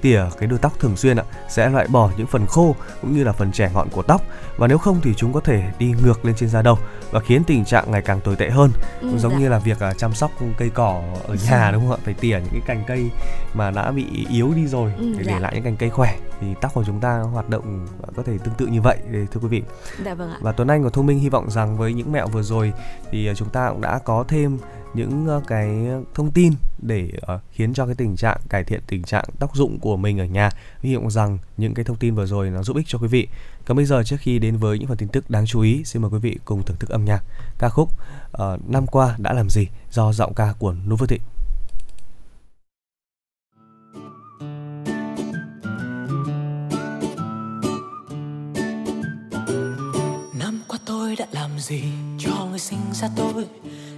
Tỉa cái đuôi tóc thường xuyên ạ sẽ loại bỏ những phần khô cũng như là phần trẻ ngọn của tóc. Và nếu không thì chúng có thể đi ngược lên trên da đầu và khiến tình trạng ngày càng tồi tệ hơn. Ừ, cũng giống dạ. như là việc uh, chăm sóc cây cỏ ở nhà đúng không ạ? Phải tỉa những cái cành cây mà đã bị yếu đi rồi ừ, để dạ. để lại những cành cây khỏe. Thì tóc của chúng ta hoạt động có thể tương tự như vậy thưa quý vị. Dạ, vâng ạ. và Tuấn Anh của Thông Minh hy vọng rằng với những mẹo vừa rồi thì uh, chúng ta cũng đã có thêm những ờ, cái thông tin để uh, khiến cho cái tình trạng cải thiện tình trạng tóc rụng của mình ở nhà. Hy vọng rằng những cái thông tin vừa rồi nó giúp ích cho quý vị. Còn bây giờ trước khi đến với những phần tin tức đáng chú ý xin mời quý vị cùng thưởng thức âm nhạc. Ca khúc uh, năm qua đã làm gì? do giọng ca của Nú Phương Thịnh. Năm qua tôi đã làm gì cho người sinh ra tôi?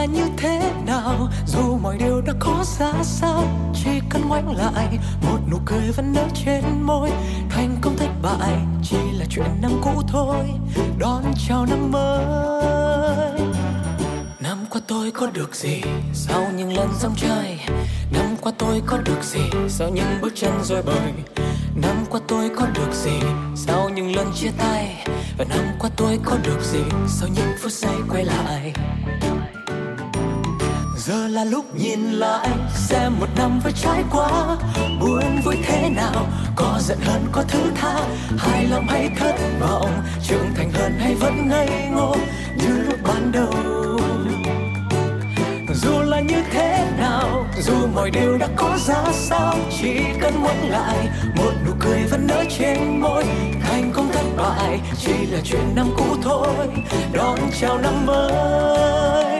là như thế nào? Dù mọi điều đã có ra sao, chỉ cần ngoảnh lại, một nụ cười vẫn nở trên môi. Thành công thất bại chỉ là chuyện năm cũ thôi. Đón chào năm mới. Năm qua tôi có được gì sau những lần dòng chơi năm qua tôi có được gì sau những bước chân rồi bời? Năm qua tôi có được gì sau những lần chia tay? Và năm qua tôi có được gì sau những phút giây quay lại? Giờ là lúc nhìn lại, xem một năm vừa trải qua. Buồn vui thế nào, có giận hơn có thứ tha. Hài lòng hay thất vọng, trưởng thành hơn hay vẫn ngây ngô. Như lúc ban đầu, dù là như thế nào, dù mọi điều đã có ra sao, chỉ cần muốn lại, một nụ cười vẫn nở trên môi. Thành công thất bại chỉ là chuyện năm cũ thôi, đón chào năm mới.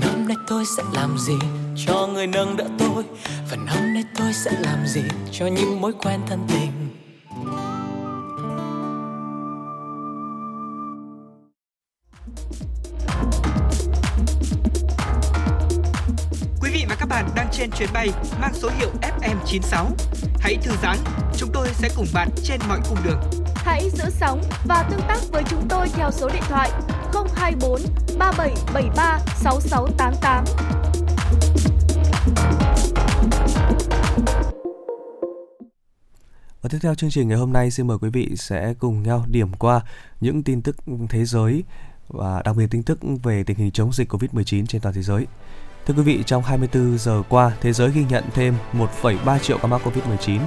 Năm nay tôi sẽ làm gì cho người nâng đỡ tôi và năm nay tôi sẽ làm gì cho những mối quen thân tình Quý vị và các bạn đang trên chuyến bay mang số hiệu FM96. Hãy thư giãn, chúng tôi sẽ cùng bạn trên mọi cung đường. Hãy giữ sóng và tương tác với chúng tôi theo số điện thoại 024 3773 6688. Và tiếp theo chương trình ngày hôm nay xin mời quý vị sẽ cùng nhau điểm qua những tin tức thế giới và đặc biệt tin tức về tình hình chống dịch Covid-19 trên toàn thế giới. Thưa quý vị, trong 24 giờ qua, thế giới ghi nhận thêm 1,3 triệu ca mắc Covid-19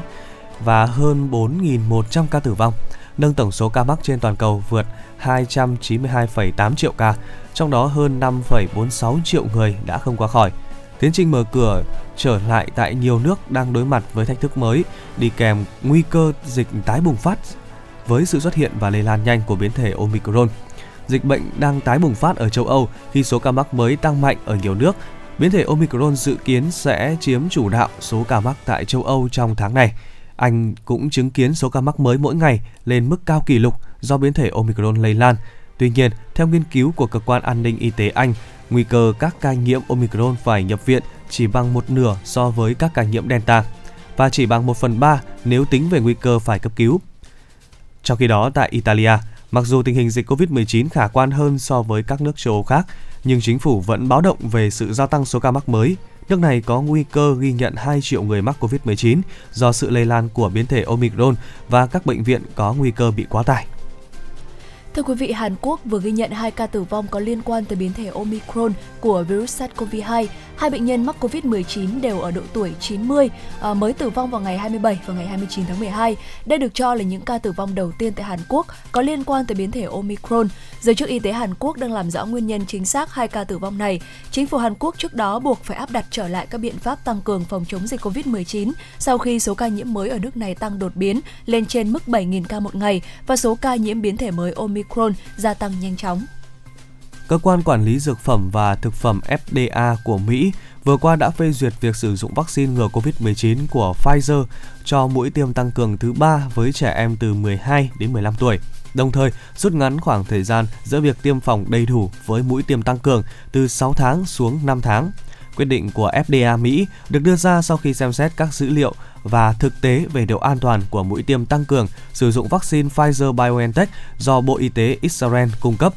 và hơn 4.100 ca tử vong, nâng tổng số ca mắc trên toàn cầu vượt 292,8 triệu ca, trong đó hơn 5,46 triệu người đã không qua khỏi. Tiến trình mở cửa trở lại tại nhiều nước đang đối mặt với thách thức mới, đi kèm nguy cơ dịch tái bùng phát với sự xuất hiện và lây lan nhanh của biến thể Omicron. Dịch bệnh đang tái bùng phát ở châu Âu khi số ca mắc mới tăng mạnh ở nhiều nước. Biến thể Omicron dự kiến sẽ chiếm chủ đạo số ca mắc tại châu Âu trong tháng này. Anh cũng chứng kiến số ca mắc mới mỗi ngày lên mức cao kỷ lục do biến thể Omicron lây lan. Tuy nhiên, theo nghiên cứu của cơ quan an ninh y tế Anh, nguy cơ các ca nhiễm Omicron phải nhập viện chỉ bằng một nửa so với các ca nhiễm Delta và chỉ bằng 1 phần 3 nếu tính về nguy cơ phải cấp cứu. Trong khi đó, tại Italia, mặc dù tình hình dịch COVID-19 khả quan hơn so với các nước châu Âu khác, nhưng chính phủ vẫn báo động về sự gia tăng số ca mắc mới. Nước này có nguy cơ ghi nhận 2 triệu người mắc COVID-19 do sự lây lan của biến thể Omicron và các bệnh viện có nguy cơ bị quá tải. Thưa quý vị, Hàn Quốc vừa ghi nhận hai ca tử vong có liên quan tới biến thể Omicron của virus SARS-CoV-2. Hai bệnh nhân mắc COVID-19 đều ở độ tuổi 90, à, mới tử vong vào ngày 27 và ngày 29 tháng 12. Đây được cho là những ca tử vong đầu tiên tại Hàn Quốc có liên quan tới biến thể Omicron. Giới chức y tế Hàn Quốc đang làm rõ nguyên nhân chính xác hai ca tử vong này. Chính phủ Hàn Quốc trước đó buộc phải áp đặt trở lại các biện pháp tăng cường phòng chống dịch COVID-19 sau khi số ca nhiễm mới ở nước này tăng đột biến lên trên mức 7.000 ca một ngày và số ca nhiễm biến thể mới Omicron gia tăng nhanh chóng. Cơ quan quản lý dược phẩm và thực phẩm FDA của Mỹ vừa qua đã phê duyệt việc sử dụng vaccine ngừa COVID-19 của Pfizer cho mũi tiêm tăng cường thứ ba với trẻ em từ 12 đến 15 tuổi. Đồng thời, rút ngắn khoảng thời gian giữa việc tiêm phòng đầy đủ với mũi tiêm tăng cường từ 6 tháng xuống 5 tháng. Quyết định của FDA Mỹ được đưa ra sau khi xem xét các dữ liệu và thực tế về độ an toàn của mũi tiêm tăng cường sử dụng vaccine Pfizer-BioNTech do Bộ Y tế Israel cung cấp.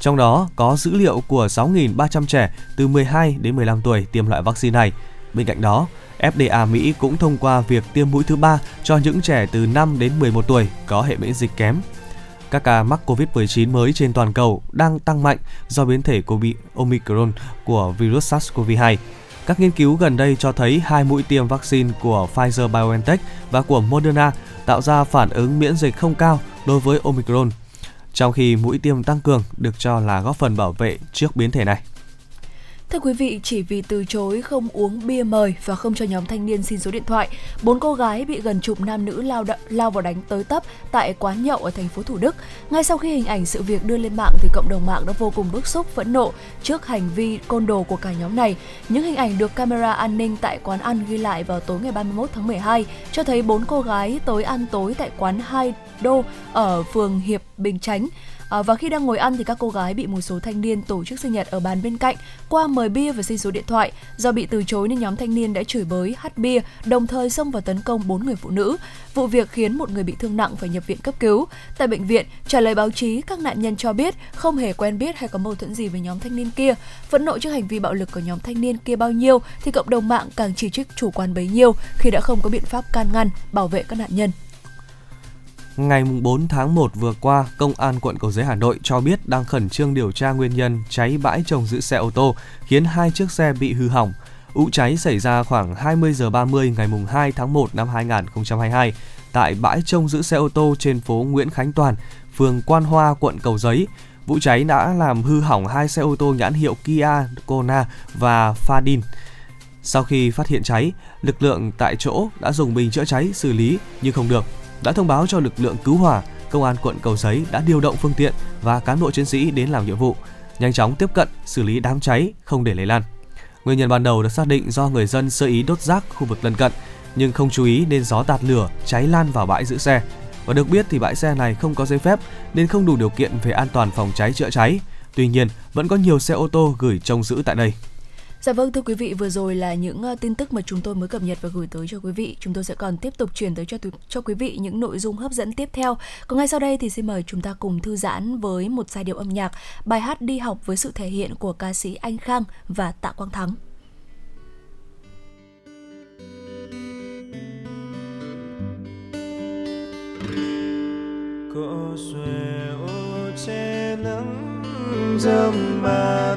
Trong đó có dữ liệu của 6.300 trẻ từ 12 đến 15 tuổi tiêm loại vaccine này. Bên cạnh đó, FDA Mỹ cũng thông qua việc tiêm mũi thứ ba cho những trẻ từ 5 đến 11 tuổi có hệ miễn dịch kém. Các ca mắc COVID-19 mới trên toàn cầu đang tăng mạnh do biến thể COVID Omicron của virus SARS-CoV-2. Các nghiên cứu gần đây cho thấy hai mũi tiêm vaccine của Pfizer-BioNTech và của Moderna tạo ra phản ứng miễn dịch không cao đối với Omicron, trong khi mũi tiêm tăng cường được cho là góp phần bảo vệ trước biến thể này. Thưa quý vị, chỉ vì từ chối không uống bia mời và không cho nhóm thanh niên xin số điện thoại, bốn cô gái bị gần chục nam nữ lao đ- lao vào đánh tới tấp tại quán nhậu ở thành phố Thủ Đức. Ngay sau khi hình ảnh sự việc đưa lên mạng thì cộng đồng mạng đã vô cùng bức xúc phẫn nộ trước hành vi côn đồ của cả nhóm này. Những hình ảnh được camera an ninh tại quán ăn ghi lại vào tối ngày 31 tháng 12 cho thấy bốn cô gái tới ăn tối tại quán Hai Đô ở phường Hiệp Bình Chánh. À, và khi đang ngồi ăn thì các cô gái bị một số thanh niên tổ chức sinh nhật ở bàn bên cạnh qua mời bia và xin số điện thoại. Do bị từ chối nên nhóm thanh niên đã chửi bới, hắt bia, đồng thời xông vào tấn công bốn người phụ nữ. Vụ việc khiến một người bị thương nặng phải nhập viện cấp cứu. Tại bệnh viện, trả lời báo chí, các nạn nhân cho biết không hề quen biết hay có mâu thuẫn gì với nhóm thanh niên kia. Phẫn nộ trước hành vi bạo lực của nhóm thanh niên kia bao nhiêu thì cộng đồng mạng càng chỉ trích chủ quan bấy nhiêu khi đã không có biện pháp can ngăn, bảo vệ các nạn nhân. Ngày 4 tháng 1 vừa qua, Công an quận Cầu Giấy Hà Nội cho biết đang khẩn trương điều tra nguyên nhân cháy bãi trồng giữ xe ô tô khiến hai chiếc xe bị hư hỏng. Vụ cháy xảy ra khoảng 20 giờ 30 ngày 2 tháng 1 năm 2022 tại bãi trông giữ xe ô tô trên phố Nguyễn Khánh Toàn, phường Quan Hoa, quận Cầu Giấy. Vụ cháy đã làm hư hỏng hai xe ô tô nhãn hiệu Kia Kona và Fadin. Sau khi phát hiện cháy, lực lượng tại chỗ đã dùng bình chữa cháy xử lý nhưng không được đã thông báo cho lực lượng cứu hỏa, công an quận Cầu Giấy đã điều động phương tiện và cán bộ chiến sĩ đến làm nhiệm vụ, nhanh chóng tiếp cận xử lý đám cháy không để lây lan. Nguyên nhân ban đầu được xác định do người dân sơ ý đốt rác khu vực lân cận nhưng không chú ý nên gió tạt lửa cháy lan vào bãi giữ xe. Và được biết thì bãi xe này không có giấy phép nên không đủ điều kiện về an toàn phòng cháy chữa cháy. Tuy nhiên, vẫn có nhiều xe ô tô gửi trông giữ tại đây. Dạ vâng thưa quý vị, vừa rồi là những ờ, tin tức mà chúng tôi mới cập nhật và gửi tới cho quý vị. Chúng tôi sẽ còn tiếp tục chuyển tới cho cho quý vị những nội dung hấp dẫn tiếp theo. Còn ngay sau đây thì xin mời chúng ta cùng thư giãn với một giai điệu âm nhạc, bài hát đi học với sự thể hiện của ca sĩ Anh Khang và Tạ Quang Thắng. Cô xuề ô che nắng dâm ba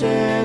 thì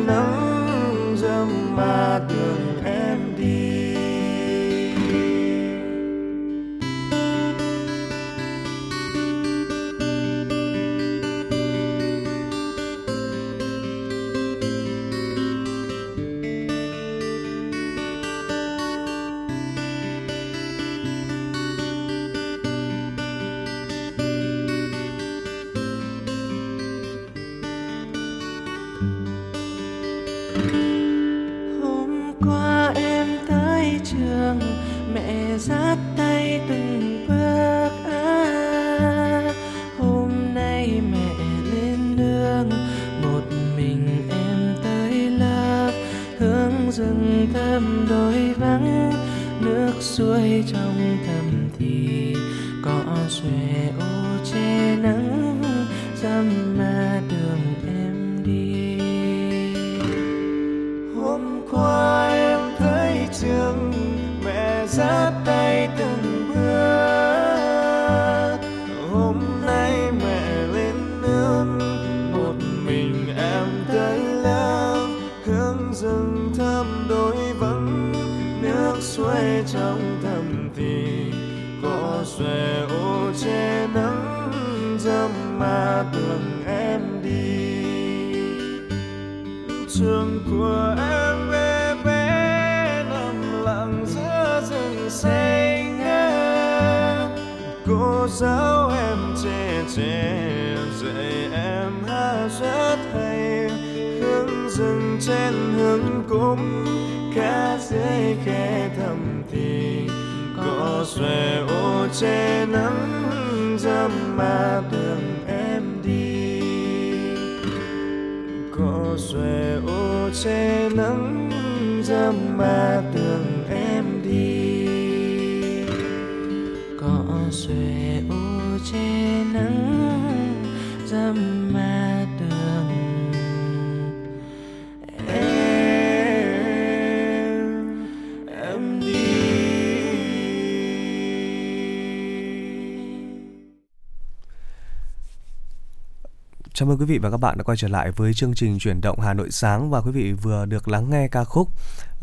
Chào mừng quý vị và các bạn đã quay trở lại với chương trình chuyển động Hà Nội sáng. Và quý vị vừa được lắng nghe ca khúc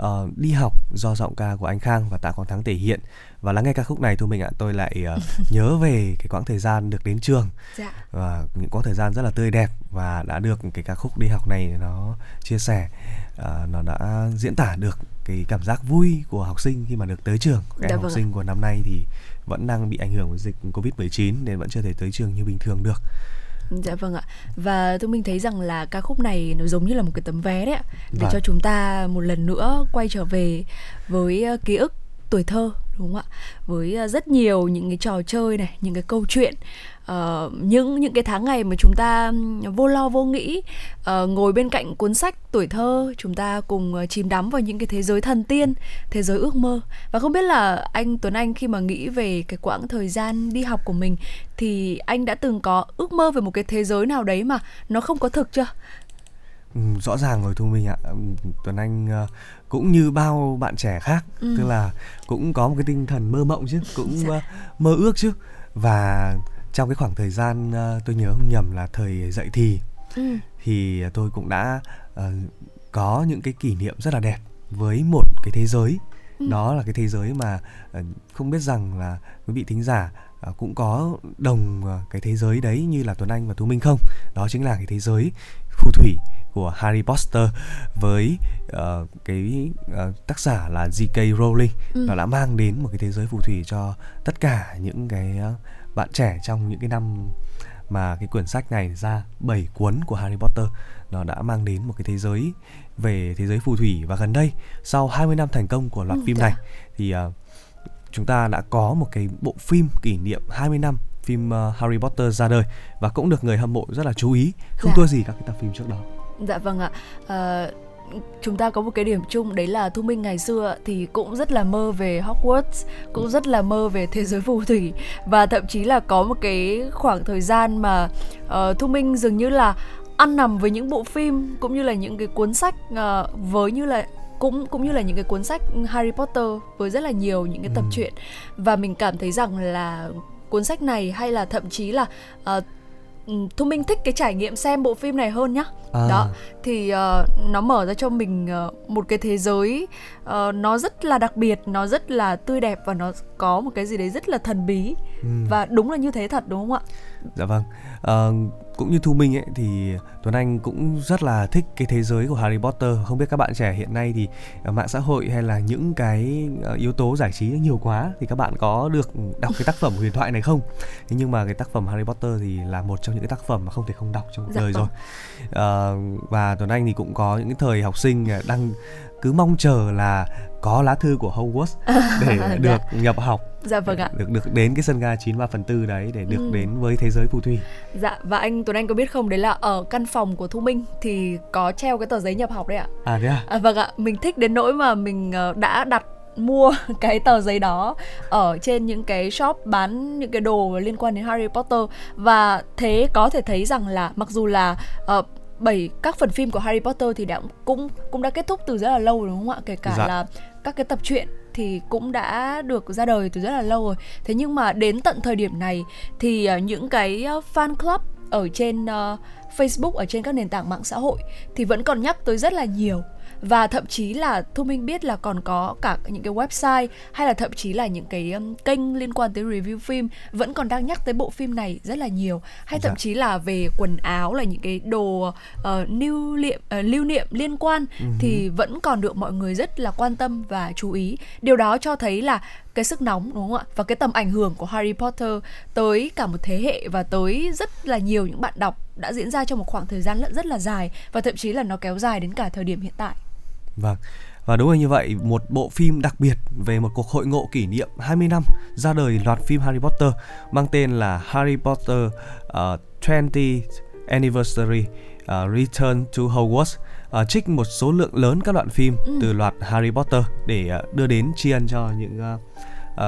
uh, Đi học do giọng ca của anh Khang và Tạ Quang Thắng thể hiện. Và lắng nghe ca khúc này thôi mình ạ tôi lại uh, nhớ về cái quãng thời gian được đến trường. Dạ. và những quãng thời gian rất là tươi đẹp và đã được cái ca khúc đi học này nó chia sẻ uh, nó đã diễn tả được cái cảm giác vui của học sinh khi mà được tới trường. Các Dạ em học vâng ạ. sinh của năm nay thì vẫn đang bị ảnh hưởng của dịch Covid-19 nên vẫn chưa thể tới trường như bình thường được Dạ vâng ạ. Và tôi mình thấy rằng là ca khúc này nó giống như là một cái tấm vé đấy ạ để Vâng. cho chúng ta một lần nữa quay trở về với ờ, ký ức tuổi thơ đúng không ạ? Với à, rất nhiều những cái trò chơi này, những cái câu chuyện uh, những những cái tháng ngày mà chúng ta vô lo vô nghĩ uh, ngồi bên cạnh cuốn sách tuổi thơ chúng ta cùng ờ, chìm đắm vào những cái thế giới thần tiên thế giới ước mơ. Và không biết là anh Tuấn Anh khi mà nghĩ về cái quãng thời gian đi học của mình thì anh đã từng có ước mơ về một cái thế giới nào đấy mà nó không có thực chưa? Ừ, rõ ràng rồi Thu Minh ạ. Tuấn Anh cũng như bao bạn trẻ khác Ừ. tức là cũng có một cái tinh thần mơ mộng chứ cũng Dạ. ờ, mơ ước chứ và trong cái khoảng thời gian ờ, tôi nhớ không nhầm là thời dậy thì ừ. thì tôi cũng đã ờ, có những cái kỷ niệm rất là đẹp với một cái thế giới Ừ. đó là cái thế giới mà ờ, không biết rằng là quý vị thính giả cũng có đồng cái thế giới đấy như là Tuấn Anh và Tú Minh không đó chính là cái thế giới phù thủy của Harry Potter với ờ, cái ờ, tác giả là J.K. Rowling Ừ. nó đã mang đến một cái thế giới phù thủy cho tất cả những cái ờ, bạn trẻ trong những cái năm mà cái quyển sách này ra 7 cuốn của Harry Potter nó đã mang đến một cái thế giới về thế giới phù thủy và gần đây sau 20 năm thành công của loạt Ừ, phim dạ. này thì ờ, chúng ta đã có một cái bộ phim kỷ niệm 20 năm phim ờ, Harry Potter ra đời và cũng được người hâm mộ rất là chú ý không Dạ. thua gì các cái tập phim trước đó. Dạ vâng ạ. Ờ, chúng ta có một cái điểm chung đấy là Thu Minh ngày xưa thì cũng rất là mơ về Hogwarts, cũng rất là mơ về thế giới phù thủy và thậm chí là có một cái khoảng thời gian mà ờ, Thu Minh dường như là ăn nằm với những bộ phim cũng như là những cái cuốn sách ờ, với như là cũng cũng như là những cái cuốn sách Harry Potter với rất là nhiều những cái tập Ừ. truyện và mình cảm thấy rằng là cuốn sách này hay là thậm chí là ừ, Thu Minh thích cái trải nghiệm xem bộ phim này hơn nhá. À, đó thì ờ, nó mở ra cho mình ờ, một cái thế giới ờ, nó rất là đặc biệt nó rất là tươi đẹp và nó có một cái gì đấy rất là thần bí. Ừ. và đúng là như thế thật đúng không ạ Dạ vâng. Ờ, cũng như Thu Minh ấy thì Tuấn Anh cũng rất là thích cái thế giới của Harry Potter. Không biết các bạn trẻ hiện nay thì ờ, mạng xã hội hay là những cái ờ, yếu tố giải trí nhiều quá thì các bạn có được đọc cái tác phẩm huyền thoại này không? Thế nhưng mà cái tác phẩm Harry Potter thì là một trong những cái tác phẩm mà không thể không đọc trong cuộc Dạ đời vâng. rồi. Ờ, và Tuấn Anh thì cũng có những cái thời học sinh đang cứ mong chờ là có lá thư của Hogwarts để Dạ. được nhập học. Dạ vâng ạ. được được đến cái sân ga 93 phần tư đấy để được Ừ. đến với thế giới phù thủy. Dạ và anh Tuấn Anh có biết không? Đấy là ở căn phòng của Thu Minh thì có treo cái tờ giấy nhập học đấy ạ. À thế à? À, vâng ạ, mình thích đến nỗi mà mình ờ, đã đặt mua cái tờ giấy đó ở trên những cái shop bán những cái đồ liên quan đến Harry Potter. Và thế có thể thấy rằng là mặc dù là uh, bảy các phần phim của Harry Potter thì đã cũng cũng đã kết thúc từ rất là lâu rồi đúng không ạ? Kể cả dạ. là các cái tập truyện thì cũng đã được ra đời từ rất là lâu rồi. Thế nhưng mà đến tận thời điểm này thì uh, những cái uh, fan club ở trên uh, Facebook ở trên các nền tảng mạng xã hội thì vẫn còn nhắc tới rất là nhiều và thậm chí là thu minh biết là còn có cả những cái website hay là thậm chí là những cái um, kênh liên quan tới review phim vẫn còn đang nhắc tới bộ phim này rất là nhiều hay thậm dạ. chí là về quần áo là những cái đồ uh, lưu niệm uh, lưu niệm liên quan uh-huh. thì vẫn còn được mọi người rất là quan tâm và chú ý điều đó cho thấy là cái sức nóng đúng không ạ và cái tầm ảnh hưởng của Harry Potter tới cả một thế hệ và tới rất là nhiều những bạn đọc đã diễn ra trong một khoảng thời gian rất là dài và thậm chí là nó kéo dài đến cả thời điểm hiện tại. Vâng. Và đúng là như vậy, một bộ phim đặc biệt về một cuộc hội ngộ kỷ niệm 20 năm ra đời loạt phim Harry Potter mang tên là Harry Potter uh, 20th Anniversary uh, Return to Hogwarts uh, trích một số lượng lớn các đoạn phim ừ. từ loạt Harry Potter để uh, đưa đến tri ân cho những uh,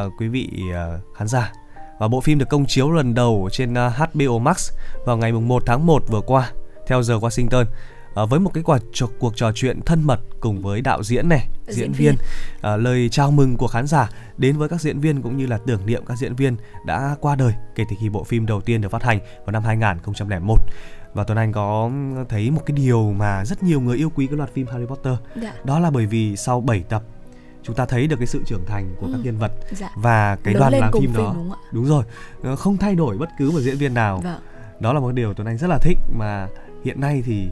uh, quý vị uh, khán giả. Và bộ phim được công chiếu lần đầu trên uh, HBO Max vào ngày 1 tháng 1 vừa qua theo giờ Washington à, với một cái quả trò, cuộc trò chuyện thân mật cùng với đạo diễn này diễn, diễn viên, viên. À, lời chào mừng của khán giả đến với các diễn viên cũng như là tưởng niệm các diễn viên đã qua đời kể từ khi bộ phim đầu tiên được phát hành vào năm 2001 và Tuấn Anh có thấy một cái điều mà rất nhiều người yêu quý cái loạt phim Harry Potter dạ. đó là bởi vì sau 7 tập chúng ta thấy được cái sự trưởng thành của ừ. các nhân vật dạ. và cái Lớn đoàn làm phim, phim đó đúng, đúng rồi không thay đổi bất cứ một diễn viên nào vâng. đó là một điều Tuấn Anh rất là thích mà hiện nay thì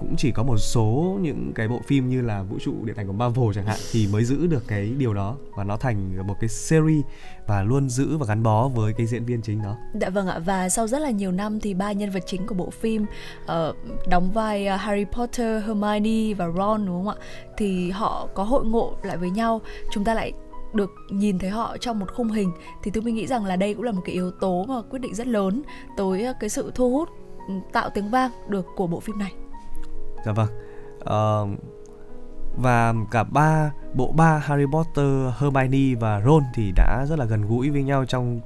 cũng chỉ có một số những cái bộ phim như là vũ trụ điện ảnh của Marvel chẳng hạn thì mới giữ được cái điều đó và nó thành một cái series và luôn giữ và gắn bó với cái diễn viên chính đó. Dạ vâng ạ và sau rất là nhiều năm thì ba nhân vật chính của bộ phim uh, đóng vai ờ, Harry Potter, Hermione và Ron đúng không ạ? Thì họ có hội ngộ lại với nhau. Chúng ta lại được nhìn thấy họ trong một khung hình thì tôi nghĩ rằng là đây cũng là một cái yếu tố mà quyết định rất lớn tới ờ, cái sự thu hút ừ, tạo tiếng vang được của bộ phim này. Dạ vâng. Uh, và cả ba bộ ba Harry Potter, Hermione và Ron thì đã rất là gần gũi với nhau trong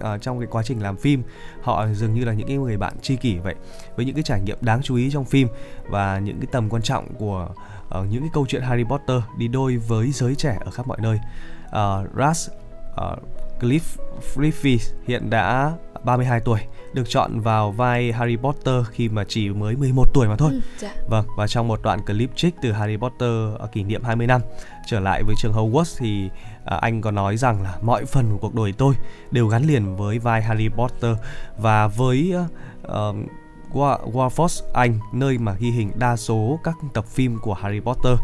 uh, trong cái quá trình làm phim họ dường như là những cái người bạn tri kỷ vậy với những cái trải nghiệm đáng chú ý trong phim và những cái tầm quan trọng của uh, những cái câu chuyện Harry Potter đi đôi với giới trẻ ở khắp mọi nơi uh, Ras uh, Cliff Griffith hiện đã 32 tuổi được chọn vào vai Harry Potter khi mà chỉ mới 11 tuổi mà thôi. Ừ, dạ. Vâng, và trong một đoạn clip trích từ Harry Potter ở kỷ niệm 20 năm trở lại với trường Hogwarts thì à, anh có nói rằng là mọi phần của cuộc đời tôi đều gắn liền với vai Harry Potter và với uh, Warford Anh nơi mà ghi hình đa số các tập phim của Harry Potter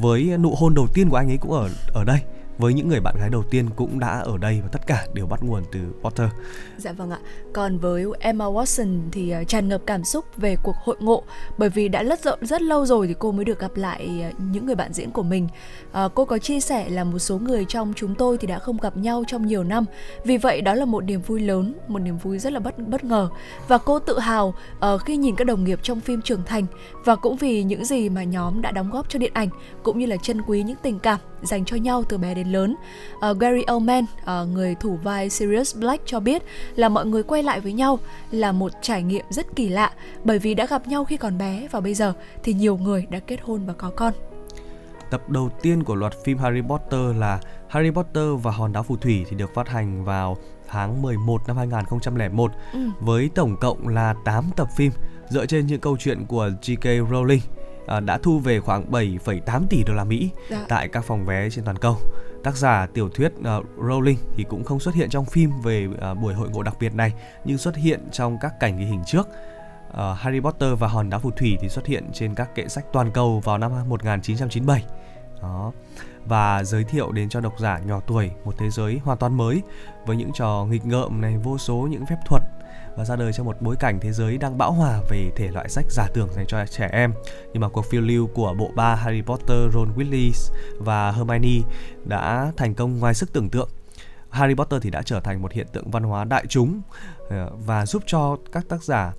với nụ hôn đầu tiên của anh ấy cũng ở ở đây với những người bạn gái đầu tiên cũng đã ở đây và tất cả đều bắt nguồn từ Potter. Dạ vâng ạ. Còn với Emma Watson thì ờ, tràn ngập cảm xúc về cuộc hội ngộ bởi vì đã rất rất, rất lâu rồi thì cô mới được gặp lại ờ, những người bạn diễn của mình. À, cô có chia sẻ là một số người trong chúng tôi thì đã không gặp nhau trong nhiều năm. Vì vậy đó là một niềm vui lớn, một niềm vui rất là bất bất ngờ và cô tự hào uh, khi nhìn các đồng nghiệp trong phim trưởng thành và cũng vì những gì mà nhóm đã đóng góp cho điện ảnh cũng như là trân quý những tình cảm dành cho nhau từ bé đến lớn. Uh, Gary Oldman, uh, người thủ vai Sirius Black cho biết là mọi người quay lại với nhau là một trải nghiệm rất kỳ lạ bởi vì đã gặp nhau khi còn bé và bây giờ thì nhiều người đã kết hôn và có con. Tập đầu tiên của loạt phim Harry Potter là Harry Potter và Hòn đá phù thủy thì được phát hành vào tháng 11 năm 2001 ừ. với tổng cộng là 8 tập phim dựa trên những câu chuyện của J.K. Rowling đã thu về khoảng 7,8 tỷ đô la Mỹ dạ. tại các phòng vé trên toàn cầu. Tác giả tiểu thuyết uh, Rowling thì cũng không xuất hiện trong phim về uh, buổi hội ngộ đặc biệt này nhưng xuất hiện trong các cảnh ghi hình trước. Uh, Harry Potter và Hòn đá phù thủy thì xuất hiện trên các kệ sách toàn cầu vào năm 1997. Đó và giới thiệu đến cho độc giả nhỏ tuổi một thế giới hoàn toàn mới với những trò nghịch ngợm này vô số những phép thuật và ra đời trong một bối cảnh thế giới đang bão hòa về thể loại sách giả tưởng dành cho trẻ em. Nhưng mà cuộc phiêu lưu của bộ ba Harry Potter, Ron Weasley và Hermione đã thành công ngoài sức tưởng tượng. Harry Potter thì đã trở thành một hiện tượng văn hóa đại chúng ờ, và giúp cho các tác giả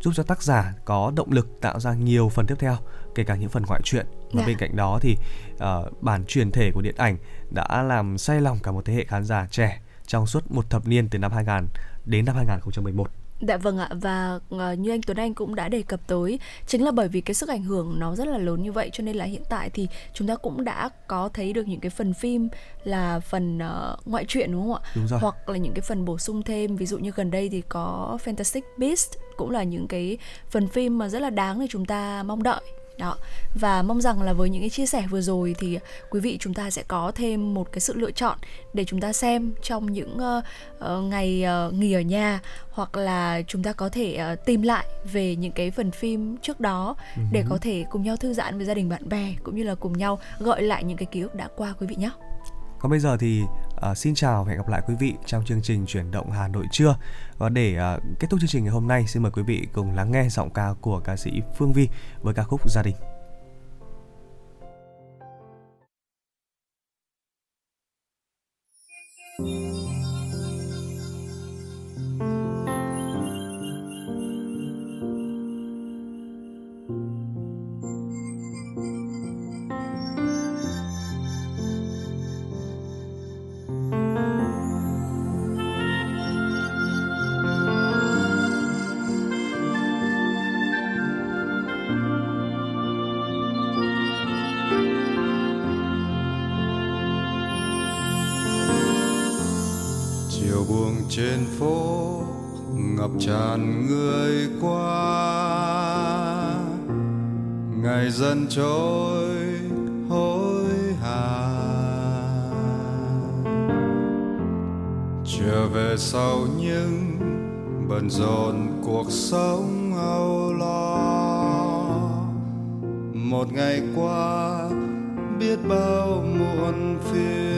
giúp cho tác giả có động lực tạo ra nhiều phần tiếp theo, kể cả những phần ngoại truyện và Dạ. bên cạnh đó thì uh, bản truyền thể của điện ảnh đã làm say lòng cả một thế hệ khán giả trẻ trong suốt một thập niên từ năm 2000 đến năm 2011. Dạ vâng ạ và ờ, như anh Tuấn Anh cũng đã đề cập tới chính là bởi vì cái sức ảnh hưởng nó rất là lớn như vậy cho nên là hiện tại thì chúng ta cũng đã có thấy được những cái phần phim là phần ờ, ngoại truyện đúng không ạ? Đúng rồi. Hoặc là những cái phần bổ sung thêm ví dụ như gần đây thì có Fantastic Beasts cũng là những cái phần phim mà rất là đáng để chúng ta mong đợi đó và mong rằng là với những cái chia sẻ vừa rồi thì quý vị chúng ta sẽ có thêm một cái sự lựa chọn để chúng ta xem trong những ờ, ờ, ngày ờ, nghỉ ở nhà hoặc là chúng ta có thể ờ, tìm lại về những cái phần phim trước đó để có thể cùng nhau thư giãn với gia đình bạn bè cũng như là cùng nhau gợi lại những cái ký ức đã qua quý vị nhé. Còn bây giờ thì À, xin chào và hẹn gặp lại quý vị trong chương trình chuyển động Hà Nội trưa. Và để à, kết thúc chương trình ngày hôm nay, xin mời quý vị cùng lắng nghe giọng ca của ca sĩ Phương Vi với ca khúc Gia đình. trên phố, ngập tràn người qua. Ngày dần trôi, hối hả. Trở về sau những bận rộn cuộc sống âu lo. Một ngày qua, biết bao muộn phiền.